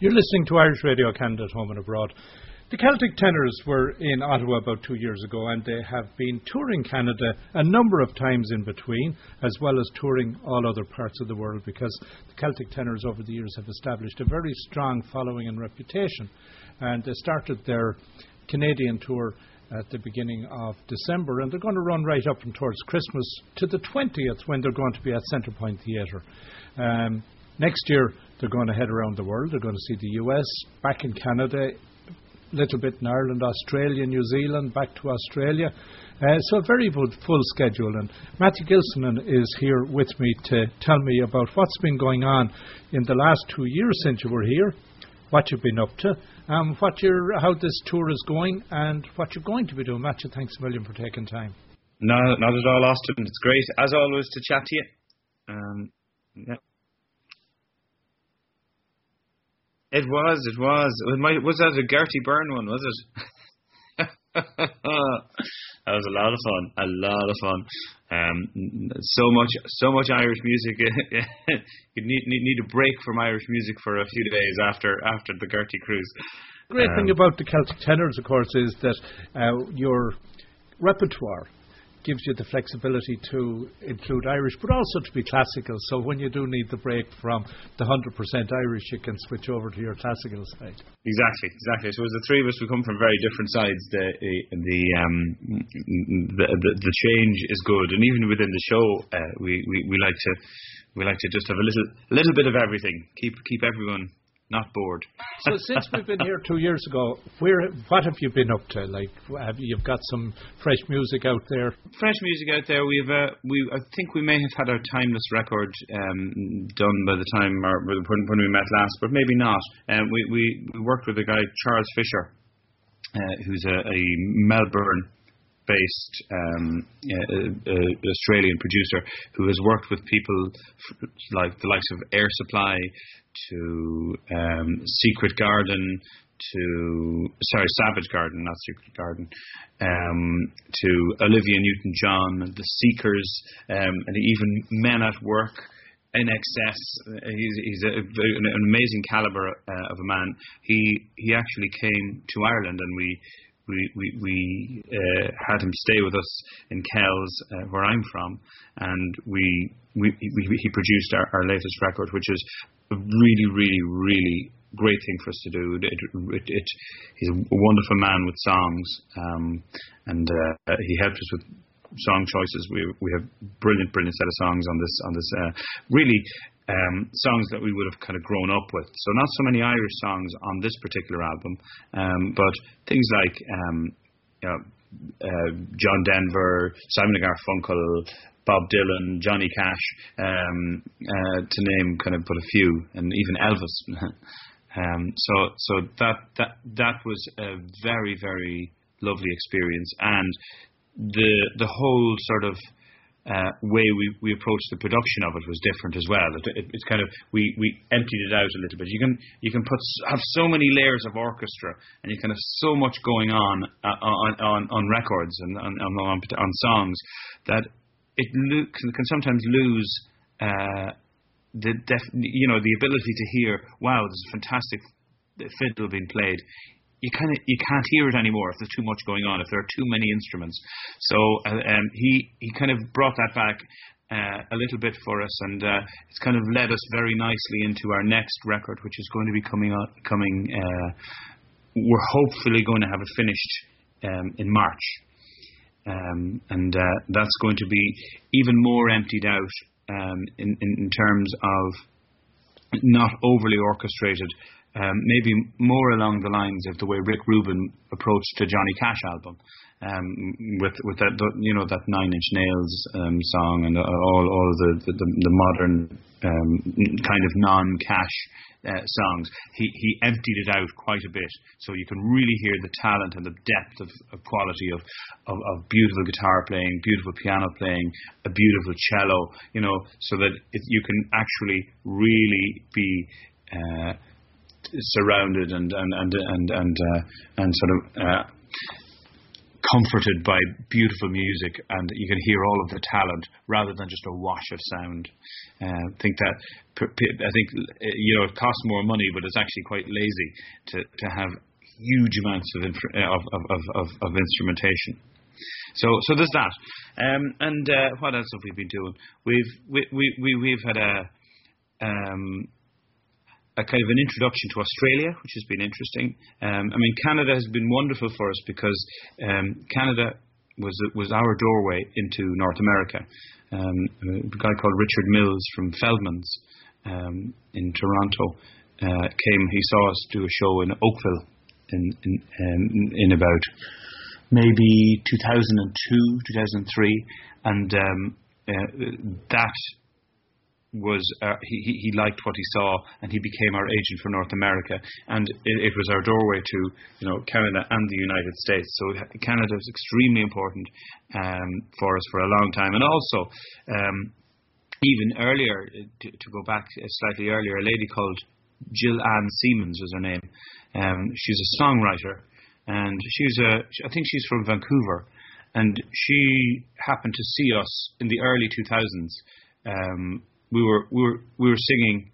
You're listening to Irish Radio Canada at home and abroad. The Celtic Tenors were in Ottawa about two years ago and they have been touring Canada a number of times in between, as well as touring all other parts of the world because the Celtic Tenors over the years have established a very strong following and reputation. And they started their Canadian tour at the beginning of December, and they're going to run right up and towards Christmas to the 20th when they're going to be at Centrepoint Theatre. Um, next year, they're going to head around the world. They're going to see the US, back in Canada, a little bit in Ireland, Australia, New Zealand, back to Australia. Uh, so a very full schedule. And Matthew Gilsenan is here with me to tell me about what's been going on in the last two years since you were here, what you've been up to, um, what you're, how this tour is going, and what you're going to be doing. Matthew, thanks a million for taking time. No, not at all, Austin. It's great, as always, to chat to you. Um, yeah. It was, it was. It might, was that a Gertie Byrne one, was it? that was a lot of fun. A lot of fun. Um, so much, so much Irish music. you need, need need a break from Irish music for a few days after after the Gertie cruise. The great um, thing about the Celtic tenors, of course, is that uh, your repertoire gives you the flexibility to include Irish, but also to be classical. So when you do need the break from the 100% Irish, you can switch over to your classical side. Exactly, exactly. So as the three of us, we come from very different sides. The the um, the, the, the change is good, and even within the show, uh, we, we we like to we like to just have a little little bit of everything. Keep keep everyone not bored. so since we've been here two years ago, where what have you been up to? Like, have you, you've got some fresh music out there? Fresh music out there. We've uh, we I think we may have had our timeless record um, done by the time or when, when we met last, but maybe not. Um, we, we we worked with a guy Charles Fisher, uh, who's a, a Melbourne based um, uh, uh, Australian producer who has worked with people f- like the likes of Air Supply to um, Secret Garden to sorry Savage Garden, not Secret Garden, um, to Olivia Newton John, The Seekers, um, and even Men at Work. INXS. He's, he's a, an amazing caliber uh, of a man. He he actually came to Ireland, and we we we, we uh, had him stay with us in Kells, uh, where I'm from, and we, we, we he produced our, our latest record, which is a really really really great thing for us to do. It, it, it, he's a wonderful man with songs, um, and uh, he helped us with song choices. We we have brilliant brilliant set of songs on this on this uh, really um, songs that we would have kind of grown up with. So not so many Irish songs on this particular album, um, but things like um, you know, uh, John Denver, Simon and Garfunkel, Bob Dylan, Johnny Cash, um, uh, to name kind of but a few, and even Elvis. Um, so so that that that was a very very lovely experience, and the the whole sort of uh, way we, we approached the production of it was different as well. It, it, it's kind of we, we emptied it out a little bit. You can you can put have so many layers of orchestra and you can have so much going on uh, on, on on records and on on, on songs that it lo- can sometimes lose. Uh, the def- you know the ability to hear wow there's a fantastic fiddle being played you kind of you can't hear it anymore if there's too much going on if there are too many instruments. So uh, um, he he kind of brought that back uh, a little bit for us, and uh, it's kind of led us very nicely into our next record, which is going to be coming out coming. Uh, we're hopefully going to have it finished um, in March, um, and uh, that's going to be even more emptied out um, in, in in terms of not overly orchestrated um, maybe more along the lines of the way Rick Rubin approached the Johnny Cash album, um, with with that you know that Nine Inch Nails um, song and all all the the, the modern um, kind of non-Cash uh, songs. He he emptied it out quite a bit, so you can really hear the talent and the depth of, of quality of, of, of beautiful guitar playing, beautiful piano playing, a beautiful cello. You know, so that it, you can actually really be uh, surrounded and and and and and, uh, and sort of uh, comforted by beautiful music and you can hear all of the talent rather than just a wash of sound. Uh, I think that I think you know it costs more money, but it's actually quite lazy to to have huge amounts of of, of, of, of instrumentation. So so there's that. Um, and uh, what else have we been doing? We've we, we, we we've had a um, a kind of an introduction to Australia, which has been interesting. Um, I mean, Canada has been wonderful for us because um, Canada was was our doorway into North America. Um, a guy called Richard Mills from Feldman's um, in Toronto uh, came. He saw us do a show in Oakville in in, um, in about maybe 2002, 2003, and um, uh, that was uh, he, he liked what he saw and he became our agent for North America. And it, it, was our doorway to you know Canada and the United States. So Canada is extremely important um, for us for a long time. And also um, even earlier to, to, go back slightly earlier a lady called Jill Ann Siemens was her name. Um, she's a songwriter and she's a I think she's from Vancouver. And she happened to see us in the early 2000s um, we were we were we were singing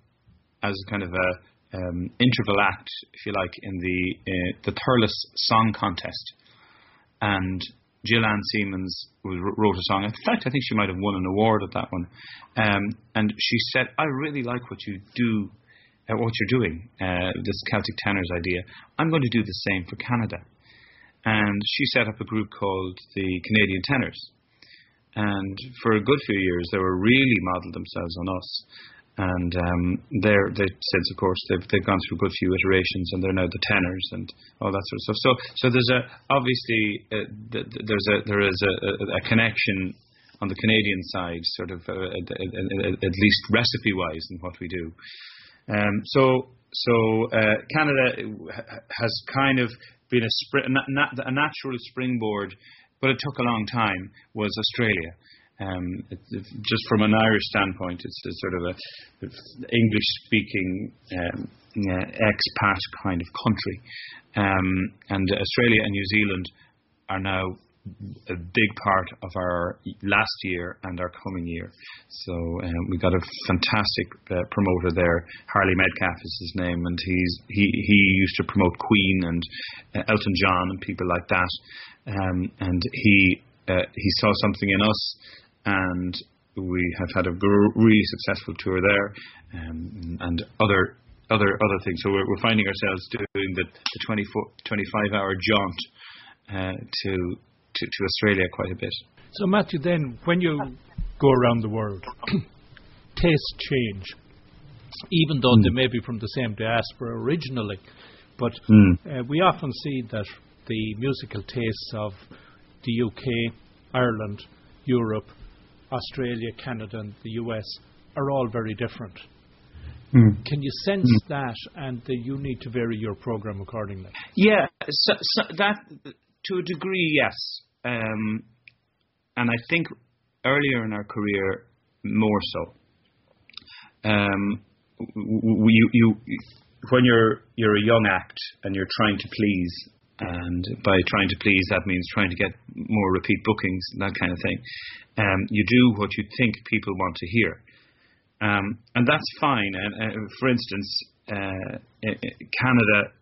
as kind of a um, interval act, if you like, in the uh, the Thurles Song Contest, and Jill Ann Siemens wrote a song. In fact, I think she might have won an award at that one. Um, and she said, "I really like what you do, uh, what you're doing. Uh, this Celtic tenors idea. I'm going to do the same for Canada." And she set up a group called the Canadian Tenors and for a good few years they were really modelled themselves on us. And um, they're they since of course they've they've gone through a good few iterations and they're now the tenors and all that sort of stuff. So so there's a obviously uh, there's a there is a, a, a connection on the Canadian side, sort of uh, at, at, least recipe wise in what we do. Um, so so uh, Canada has kind of been a, spr- a, natural springboard but it took a long time, was Australia. Um, it, it, just from an Irish standpoint, it's sort of a English-speaking um, expat kind of country, um, and Australia and New Zealand are now a big part of our last year and our coming year. So um, we got a fantastic uh, promoter there. Harley Medcalf is his name, and he's he he used to promote Queen and uh, Elton John and people like that um, and he uh, he saw something in us, and we have had a really successful tour there, um, and other other other things. So we're, we're finding ourselves doing the, the 24, 25 hour jaunt uh, to, to to Australia quite a bit. So Matthew, then when you go around the world, tastes change, even though mm. they may be from the same diaspora originally. But mm. uh, we often see that the musical tastes of the UK, Ireland, Europe, Australia, Canada, and the US are all very different. Mm. Can you sense mm. that, and that you need to vary your program accordingly? Yeah, so, so that to a degree, yes, um, and I think earlier in our career more so. Um, you, you, when you're you're a young act and you're trying to please and by trying to please, that means trying to get more repeat bookings, that kind of thing. Um, you do what you think people want to hear, um, and that's fine. And uh, for instance, uh, Canada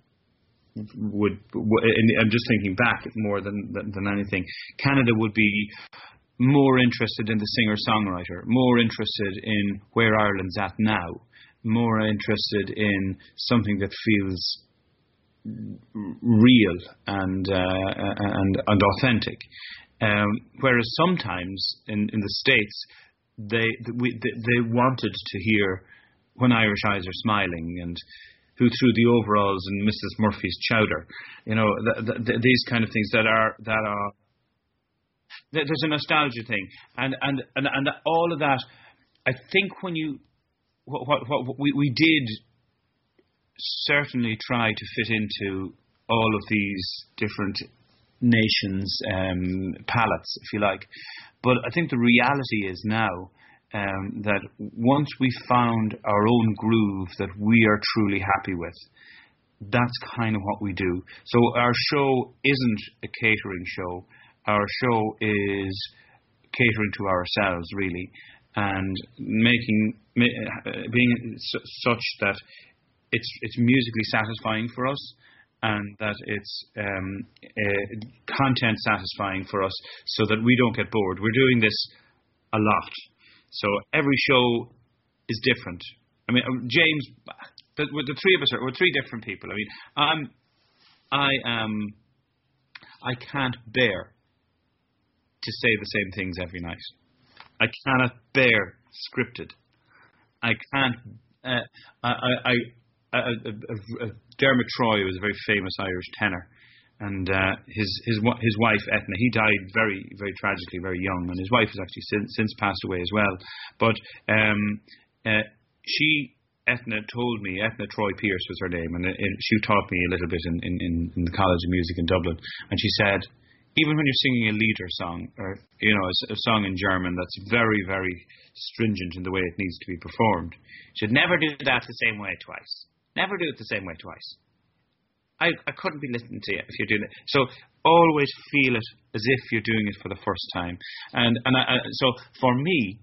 would. I'm just thinking back more than, than anything. Canada would be more interested in the singer songwriter, more interested in where Ireland's at now, more interested in something that feels real and uh, and and authentic. Um, whereas sometimes in, in the states they we, they wanted to hear when Irish eyes are smiling and who threw the overalls and Mrs. Murphy's chowder, you know the, the, the, these kind of things that are that are there's a nostalgia thing and and and, and all of that. I think when you what what, what we, we did certainly try to fit into all of these different nations' um, palates, if you like. But I think the reality is now um, that once we found our own groove that we are truly happy with, that's kind of what we do. So our show isn't a catering show. our show is catering to ourselves really, and making uh, being such that it's it's musically satisfying for us and that it's um, uh, content satisfying for us so that we don't get bored. We're doing this a lot. So every show is different. I mean, uh, James, the, the three of us are we're three different people. I mean, I'm, I am, I can't bear to say the same things every night. I cannot bear scripted. I can't. Uh, I, I, I, Dermot Troy was a very famous Irish tenor, and uh, his his his wife Etna. He died very very tragically, very young, and his wife has actually since, since passed away as well. But um, uh, she Etna told me, Etna Troy Pierce was her name, and, and she taught me a little bit in, in, in the College of Music in Dublin. And she said, even when you're singing a lieder song, or you know, a, a song in German that's very, very stringent in the way it needs to be performed, you should never do that the same way twice. Never do it the same way twice. I, I couldn't be listening to you if you're doing it. So always feel it as if you're doing it for the first time. And and I, I, so for me,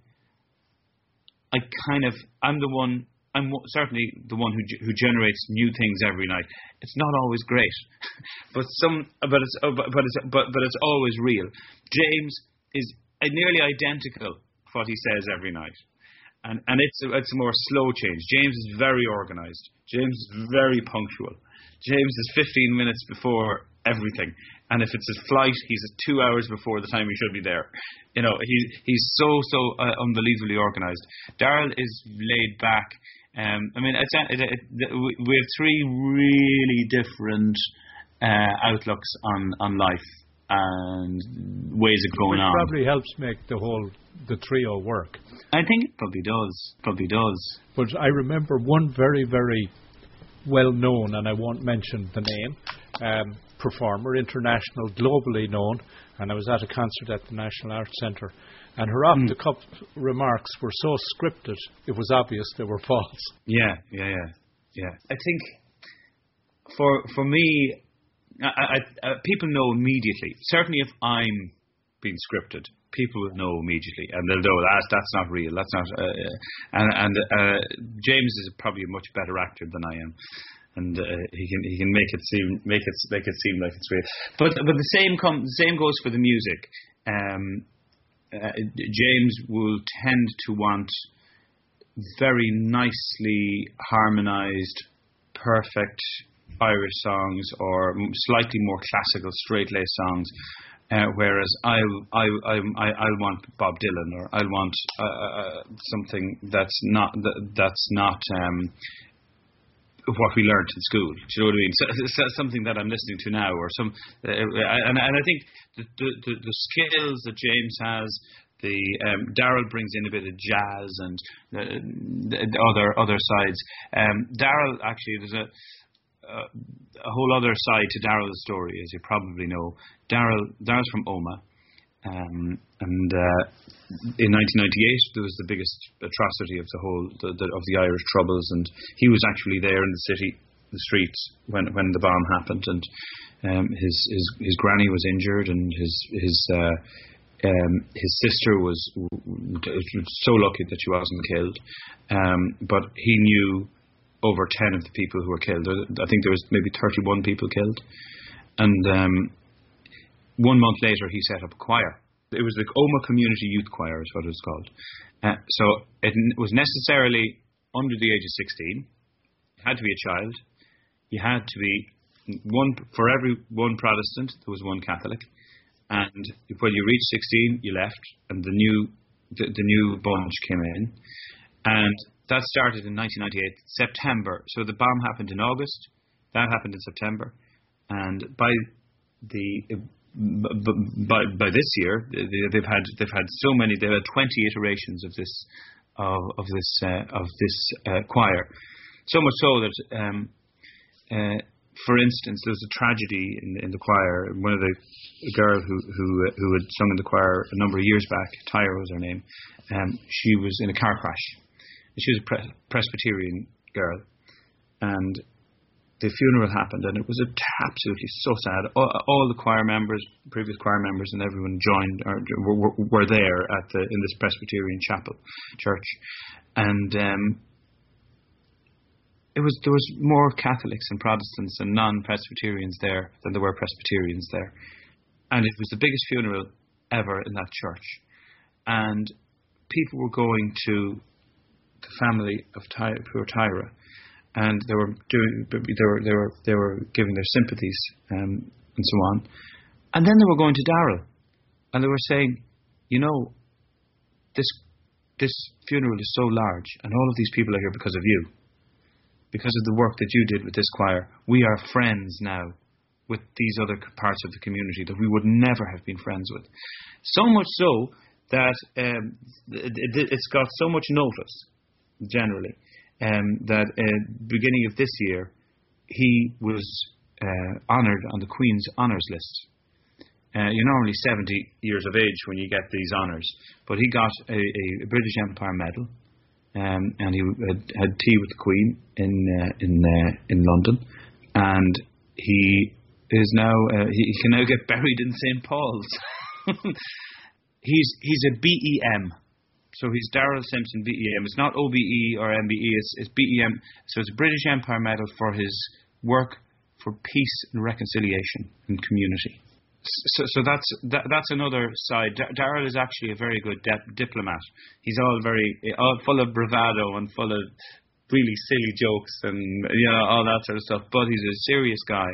I kind of I'm the one. I'm certainly the one who who generates new things every night. It's not always great, but some, but it's but it's but but it's always real. James is nearly identical what he says every night and and it's a, it's a more slow change. James is very organised. James is very punctual. James is 15 minutes before everything, and if it's a flight, he's two hours before the time he should be there. You know, he he's so so uh, unbelievably organised. Daryl is laid back. Um, I mean, it's, it, it, it, we have three really different uh, outlooks on on life and ways of going Which on. probably helps make the whole the trio work. I think it probably does. Probably does. But I remember one very very well known, and I won't mention the name, um, performer, international, globally known, and I was at a concert at the National Arts Centre, and her off the cuff remarks were so scripted it was obvious they were false. Yeah, yeah, yeah, yeah. I think for for me, I, I, uh, people know immediately. Certainly, if I'm being scripted, people will know immediately, and they'll know that that's not real. That's not. Uh, uh, and and uh, James is probably a much better actor than I am, and uh, he can he can make it seem make it make it seem like it's real. But but the same com- same goes for the music. Um, uh, James will tend to want very nicely harmonized, perfect Irish songs or slightly more classical straight laced songs. Uh, whereas I I I I want Bob Dylan or I want uh, uh, uh, something that's not that, that's not um, what we learned in school. Do you know what I mean? So, so something that I'm listening to now, or some, uh, and and I think the, the the skills that James has, the um, Daryl brings in a bit of jazz and the, the other other sides. Um, Daryl actually there's a uh, a whole other side to Daryl's story, as you probably know. Daryl Daryl's from Omagh, um, and uh, in 1998 there was the biggest atrocity of the whole the, the, of the Irish Troubles, and he was actually there in the city, the streets when when the bomb happened, and um, his his his granny was injured, and his his uh, um, his sister was so lucky that she wasn't killed, um, but he knew over 10 of the people who were killed. I think there was maybe 31 people killed. And um, one month later, he set up a choir. It was the Omagh Community Youth Choir, is what it was called. Uh, so it was necessarily under the age of 16. You had to be a child. You had to be one for every one Protestant. There was one Catholic. And when you reached 16, you left, and the new the, the new bunch came in. And that started in 1998, September. So the bomb happened in August. That happened in September, and by the by, by this year they've had they've had so many they've had 20 iterations of this of, of this uh, of this uh, choir, so much so that um, uh, for instance there was a tragedy in the, in the choir. One of the girl who who who had sung in the choir a number of years back, Tyra was her name. Um, she was in a car crash she was a Presbyterian girl, and the funeral happened, and it was absolutely so sad. All, all, the choir members, previous choir members, and everyone joined or were, were there at the in this Presbyterian chapel church, and um, it was there was more Catholics and Protestants and non-Presbyterians there than there were Presbyterians there, and it was the biggest funeral ever in that church, and people were going to family of Ty- poor Tyra and they were doing they were they were they were giving their sympathies um, and so on, and then they were going to Daryl, and they were saying, you know, this this funeral is so large, and all of these people are here because of you, because of the work that you did with this choir. We are friends now with these other parts of the community that we would never have been friends with. So much so that um, it, has got so much notice generally um, that uh, beginning of this year, he was uh, honoured on the Queen's honours list. Uh, you're normally 70 years of age when you get these honours, but he got a, a British Empire medal, um, and he had, had, tea with the Queen in uh, in uh, in London, and he is now uh, he, he, can now get buried in St Paul's. he's he's a BEM, so he's Daryl Simpson BEM. It's not OBE or MBE. It's, it's BEM. So it's a British Empire Medal for his work for peace and reconciliation and community. So, so that's that, that's another side. Daryl is actually a very good de- diplomat. He's all very all full of bravado and full of really silly jokes and you know all that sort of stuff. But he's a serious guy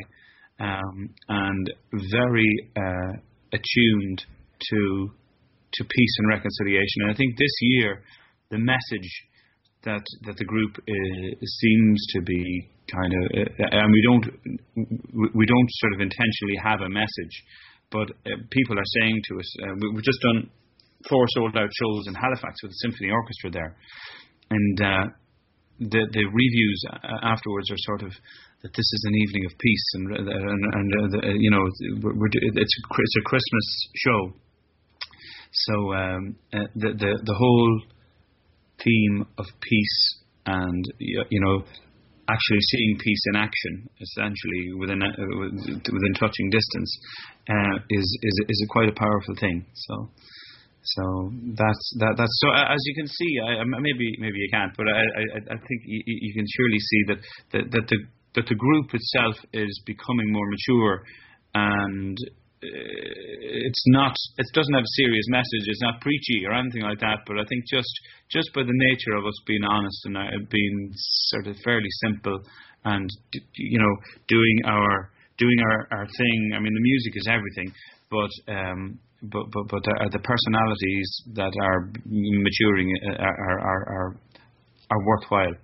um, and very uh, attuned to to peace and reconciliation. And I think this year, the message that that the group uh, seems to be kind of, uh, and we don't we don't sort of intentionally have a message, but uh, people are saying to us, uh, we've just done four sold out shows in Halifax with the symphony orchestra there, and uh, the the reviews afterwards are sort of that this is an evening of peace and and, and uh, you know it's a Christmas show so um, uh, the, the the whole theme of peace and you know actually seeing peace in action, essentially within uh, within touching distance, uh, is is is a quite a powerful thing. So. So that's that. That's so. As you can see, I, maybe maybe you can't, but I I, I think you, you can surely see that, that that the that the group itself is becoming more mature and it's not it doesn't have a serious message it's not preachy or anything like that but I think just just by the nature of us being honest and uh, being sort of fairly simple and you know doing our doing our, our thing. I mean the music is everything but um but but but uh, the personalities that are maturing uh, are are are, are worthwhile.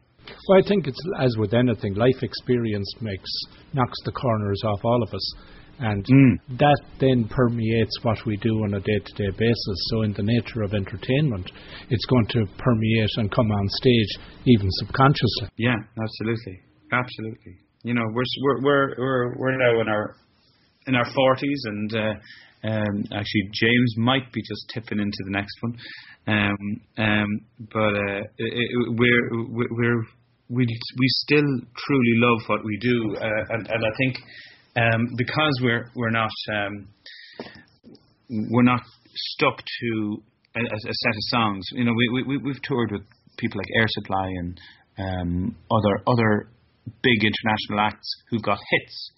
Well, I think it's as with anything, life experience makes knocks the corners off all of us. And mm. that then permeates what we do on a day to day basis. So, in the nature of entertainment, it's going to permeate and come on stage even subconsciously. Yeah, absolutely. Absolutely. You know, we're, we're, we're, we're now in our in our 40s, and uh, um, actually, James might be just tipping into the next one. Um, um, but uh, it, it, we're, we're, we, we still truly love what we do, uh, and, and I think um, because we're we're not um, we're not stuck to a, a, set of songs. You know, we we we've toured with people like Air Supply and um, other other big international acts who've got hits,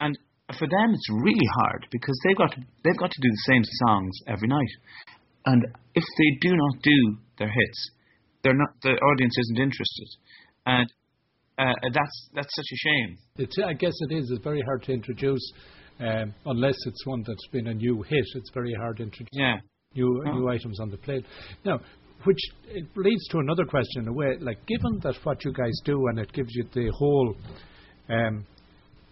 and for them it's really hard because they've got to, they've got to do the same songs every night, and if they do not do their hits, they're not the audience isn't interested, and uh, that's that's such a shame. It's, I guess it is. It's very hard to introduce, um, unless it's one that's been a new hit. It's very hard to introduce yeah. new oh. new items on the plate. Now, which it leads to another question in a way. Like, given that what you guys do and it gives you the whole um,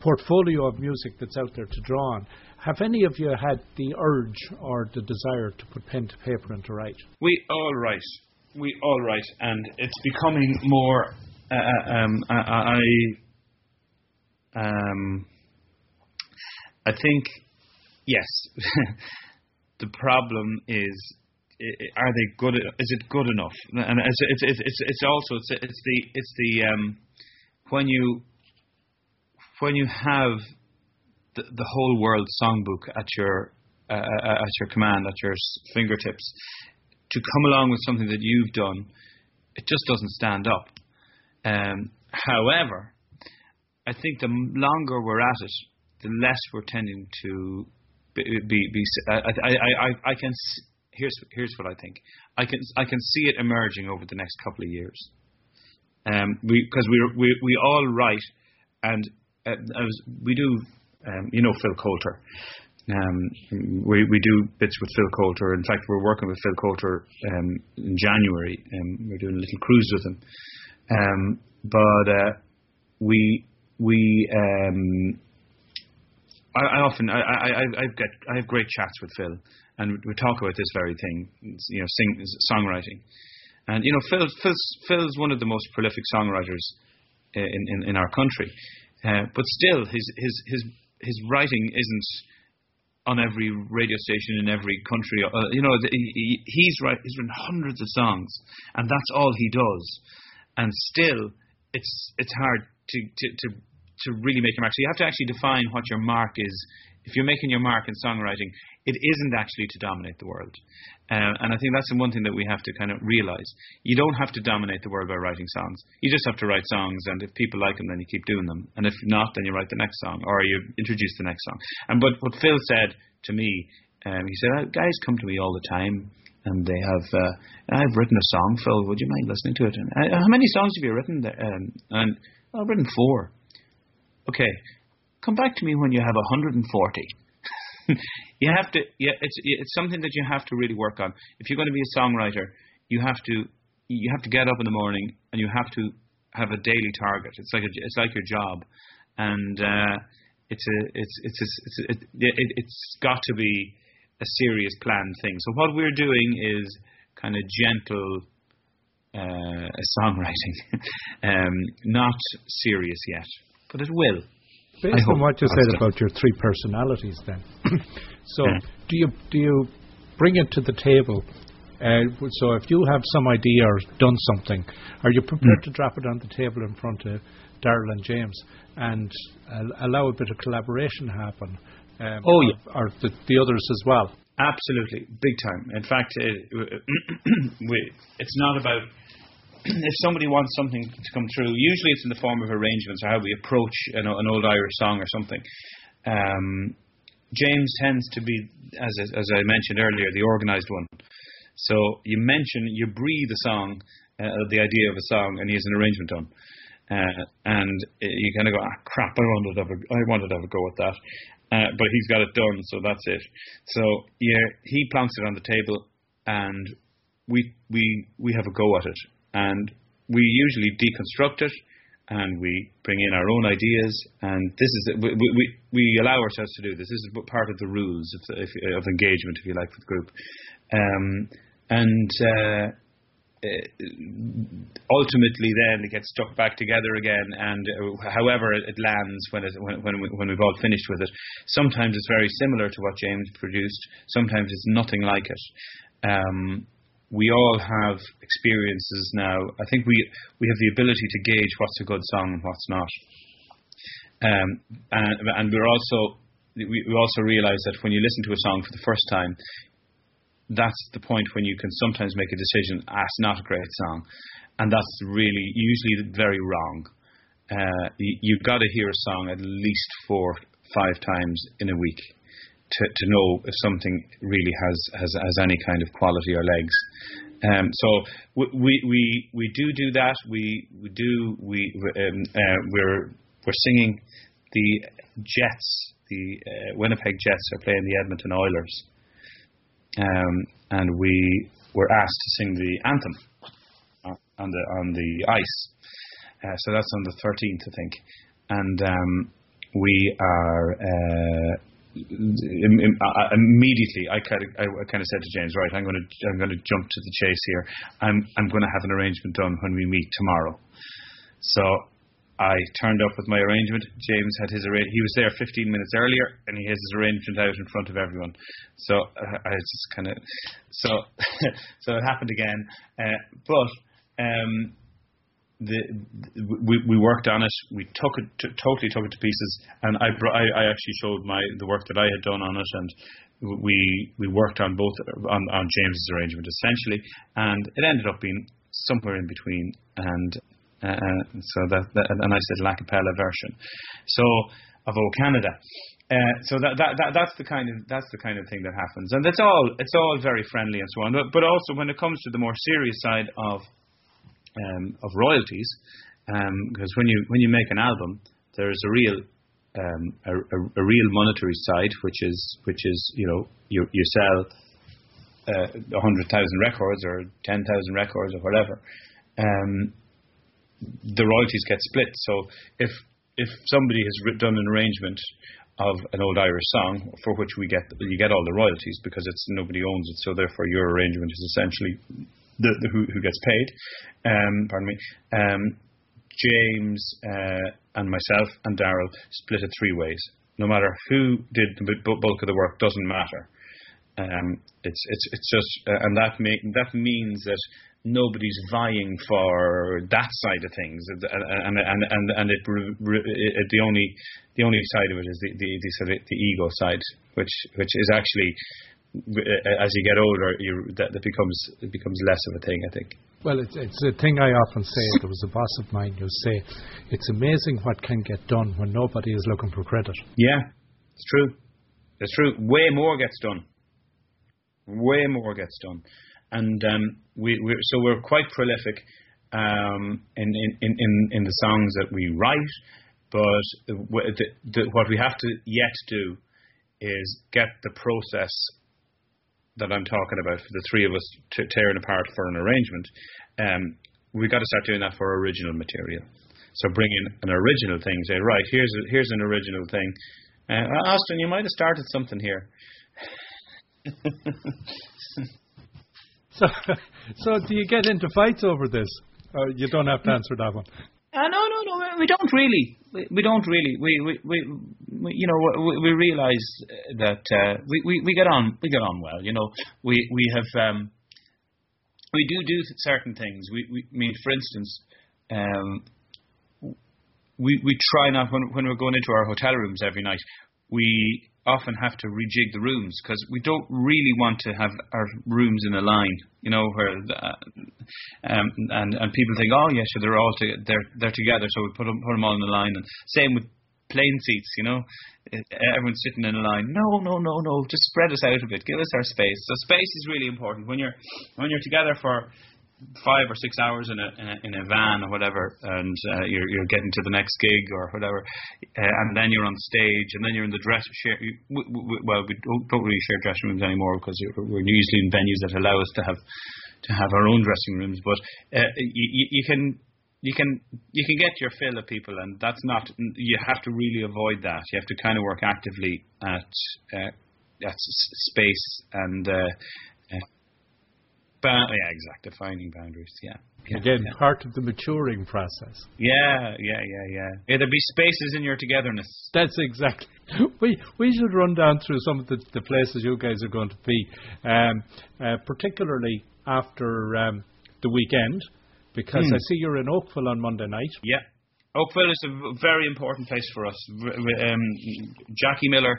portfolio of music that's out there to draw on, have any of you had the urge or the desire to put pen to paper and to write? We all write. We all write, and it's becoming more uh, uh, um, I, I, um, I think yes. the problem is, are they good? Is it good enough? And it's it's it's it's, also it's it's the it's the um, when you when you have the, the whole world songbook at your uh, uh, at your command, at your fingertips, to come along with something that you've done, it just doesn't stand up. Um, however, I think the longer we're at it, the less we're tending to be. be, be I, I, I, I can. Here's here's what I think. I can I can see it emerging over the next couple of years. Um, because we we we all write, and uh, we do. Um, you know Phil Coulter. Um, we we do bits with Phil Coulter. In fact, we're working with Phil Coulter um, in January. and we're doing a little cruise with him. Um, but uh, we we um, I, I, often I, I I get I have great chats with Phil, and we talk about this very thing, you know, sing songwriting, and you know Phil Phil's, Phil's one of the most prolific songwriters in in, in our country, uh, but still his his his his writing isn't on every radio station in every country. Uh, you know, he, he's right. He's written hundreds of songs, and that's all he does. And still, it's it's hard to, to, to, to really make your mark. So you have to actually define what your mark is. If you're making your mark in songwriting, it isn't actually to dominate the world. Uh, and I think that's the one thing that we have to kind of realize. You don't have to dominate the world by writing songs. You just have to write songs, and if people like them, then you keep doing them. And if not, then you write the next song, or you introduce the next song. And but what Phil said to me, um, he said, "Guys come to me all the time, and they have. Uh, I've written a song, Phil. Would you mind listening to it? And uh, how many songs have you written? Um, and I've written four. Okay, come back to me when you have 140. you have to. Yeah, it's it's something that you have to really work on. If you're going to be a songwriter, you have to you have to get up in the morning and you have to have a daily target. It's like a, it's like your job, and uh, it's a it's it's a, it's a, it, it, it's got to be a serious planned thing. So what we're doing is kind of gentle uh, songwriting, um, not serious yet, but it will. Based on what you said about your three personalities, then, so yeah. do you do you bring it to the table? Uh, so if you have some idea or done something, are you prepared mm. to drop it on the table in front of Daryl and James and uh, allow a bit of collaboration to happen? Um, oh yeah, or, the, the others as well. Absolutely, big time. In fact, it, we, it's not about if somebody wants something to come through. Usually, it's in the form of arrangements or how we approach an, an old Irish song or something. Um, James tends to be, as as I mentioned earlier, the organised one. So you mention, you breathe a song, uh, the idea of a song, and he has an arrangement done. Uh, and you kind of go, ah, crap, I wanted to have a, I wanted to have a go at that. Uh, but he's got it done, so that's it. So yeah, he plants it on the table, and we we we have a go at it, and we usually deconstruct it, and we bring in our own ideas, and this is we we, we allow ourselves to do this. This is part of the rules of, the, of engagement, if you like, with the group, um, and. Uh, ultimately then it gets stuck back together again and uh, however it, lands when, it, when, when, we, when we've all finished with it sometimes it's very similar to what James produced. Sometimes it's nothing like it. Um, we all have experiences now. I think we we have the ability to gauge what's a good song and what's not. Um, and, and we're also we also realize that when you listen to a song for the first time, that's the point when you can sometimes make a decision, ah, it's not a great song. And that's really usually very wrong. Uh, you, have got to hear a song at least four, five times in a week to, to know if something really has, has, has any kind of quality or legs. Um, so we, we, we do do that. We, we do, we, um, uh, we're, we're singing the Jets, the uh, Winnipeg Jets are playing the Edmonton Oilers um, and we were asked to sing the anthem uh, on the on the ice. Uh, so that's on the 13th, I think, and um, we are. Uh, uh, immediately, I kind of, I kind of said to James, right, I'm going to, I'm going to jump to the chase here. I'm, I'm going to have an arrangement done when we meet tomorrow. So I turned up with my arrangement. James had his arrangement. He was there 15 minutes earlier, and he has his arrangement out in front of everyone. So uh, I just kind of so so it happened again. Uh, but um, the, we, we worked on it. We took it to, totally took it to pieces, and I, I I actually showed my the work that I had done on it, and we we worked on both on, on James's arrangement essentially, and it ended up being somewhere in between, and so that, that and I said la cappella version, so of O Canada. Uh, so that, that, that that's the kind of that's the kind of thing that happens, and it's all it's all very friendly and so on. But, but also when it comes to the more serious side of um, of royalties, because um, when you when you make an album, there's a real um, a, a, a, real monetary side, which is which is you know you you sell uh, a uh, hundred thousand records or ten thousand records or whatever. The royalties get split. So if if somebody has done an arrangement of an old Irish song for which we get you get all the royalties because it's nobody owns it, so therefore your arrangement is essentially the, the who, who gets paid. Um, pardon me. Um, James uh, and myself and Daryl split it three ways. No matter who did the bulk of the work, doesn't matter. Um, it's it's it's just, uh, and that may, that means that nobody's vying for that side of things, and and and and, it, it, the only the only side of it is the the, the, sort of the ego side, which which is actually as you get older, you, that, that becomes it becomes less of a thing. I think. Well, it's, it's a thing I often say. There was a boss of mine who say, "It's amazing what can get done when nobody is looking for credit." Yeah, it's true. It's true. Way more gets done. Way more gets done, and um, we we so we're quite prolific um, in, in, in in the songs that we write. But the, the, what we have to yet do is get the process that I'm talking about for the three of us t- tearing apart for an arrangement, um, we've got to start doing that for original material. So bring in an original thing. Say, right, here's a, here's an original thing. Uh, Austin, you might have started something here. so, so do you get into fights over this? Or you don't have to answer that one. Uh, no, no, no. We don't really. We, we don't really. We, we, we, we you know, we, we realise that uh, we, we, we get on. We get on well. You know, we we have um, we do do certain things. We, we I mean, for instance, um, we we try not when when we're going into our hotel rooms every night. We often have to rejig the rooms because we don't really want to have our rooms in a line, you know, where uh, um, and and people think, oh yeah, sure, they're all to, they're they're together, so we put them put them all in a line. And same with plane seats, you know, everyone's sitting in a line. No, no, no, no, just spread us out a bit, give us our space. So space is really important when you're when you're together for five or six hours in a in a, in a van or whatever, and uh, you're you're getting to the next gig or whatever, uh, and then you're on stage, and then you're in the dress share. You, we, well, we don't, don't really share dressing rooms anymore because we're usually in venues that allow us to have to have our own dressing rooms. But uh, you, you can you can you can get your fill of people, and that's not. You have to really avoid that. You have to kind of work actively at uh, at space and uh, Ba- yeah, exactly. Defining boundaries. Yeah. yeah Again, yeah. part of the maturing process. Yeah, yeah, yeah, yeah. Yeah, there be spaces in your togetherness. That's exactly. We we should run down through some of the, the places you guys are going to be, um, uh, particularly after um, the weekend, because mm. I see you're in Oakville on Monday night. Yeah. Oakville is a very important place for us. Um, Jackie Miller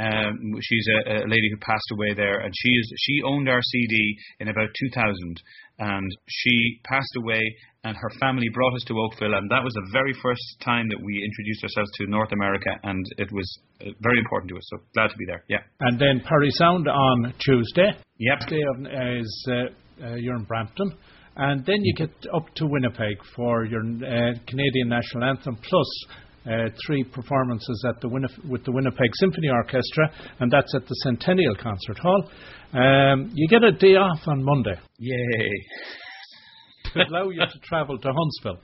um, she's a, a, lady who passed away there, and she is she owned our CD in about 2000, and she passed away, and her family brought us to Oakville, and that was the very first time that we introduced ourselves to North America, and it was uh, very important to us. So glad to be there. Yeah. And then Parry Sound on Tuesday. Yep. Tuesday is uh, uh, you're in Brampton. And then you get up to Winnipeg for your uh, Canadian national anthem, plus uh, three performances at the with the Winnipeg Symphony Orchestra, and that's at the Centennial Concert Hall. Um, you get a day off on Monday. Yay! to allow you to travel to Huntsville.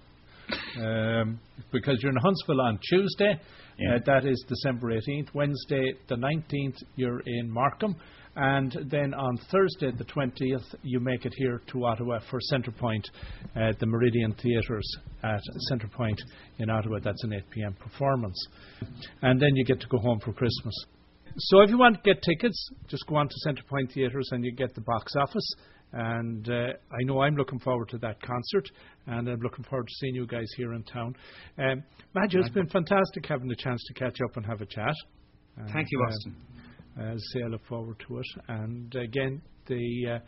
Um, because you're in Huntsville on Tuesday, yeah. uh, that is December 18th. Wednesday, the 19th, you're in Markham. And then on Thursday, the 20th, you make it here to Ottawa for Centrepoint, uh, the Meridian Theatres at Centrepoint in Ottawa. That's an 8 pm performance. And then you get to go home for Christmas. So if you want to get tickets, just go on to Centrepoint Theatres and you get the box office. And uh, I know I'm looking forward to that concert, and I'm looking forward to seeing you guys here in town. Um, Matthew, it's been fantastic having the chance to catch up and have a chat. And, Thank you, Austin. Uh, as I say, I look forward to it. And again, the uh,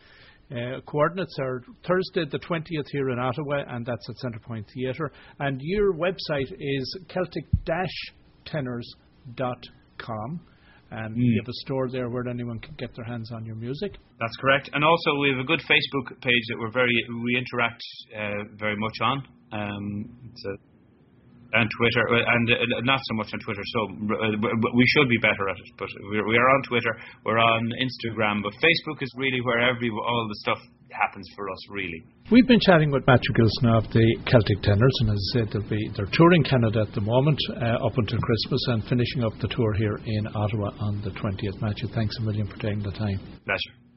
uh, coordinates are Thursday the 20th here in Ottawa, and that's at Centrepoint Theatre. And your website is celtic-tenors.com. And Mm. you have a store there where anyone can get their hands on your music. That's correct. And also, we have a good Facebook page that we're very we interact uh, very much on. Um, it's a, and Twitter, and uh, not so much on Twitter. So uh, we should be better at it. But we're, we are on Twitter. We're on Instagram. But Facebook is really where every all the stuff happens for us. Really. We've been chatting with Matthew Gilsenan of the Celtic Tenors, and as I said, they'll be, they're touring Canada at the moment uh, up until Christmas and finishing up the tour here in Ottawa on the 20th. Matthew, thanks a million for taking the time. Pleasure.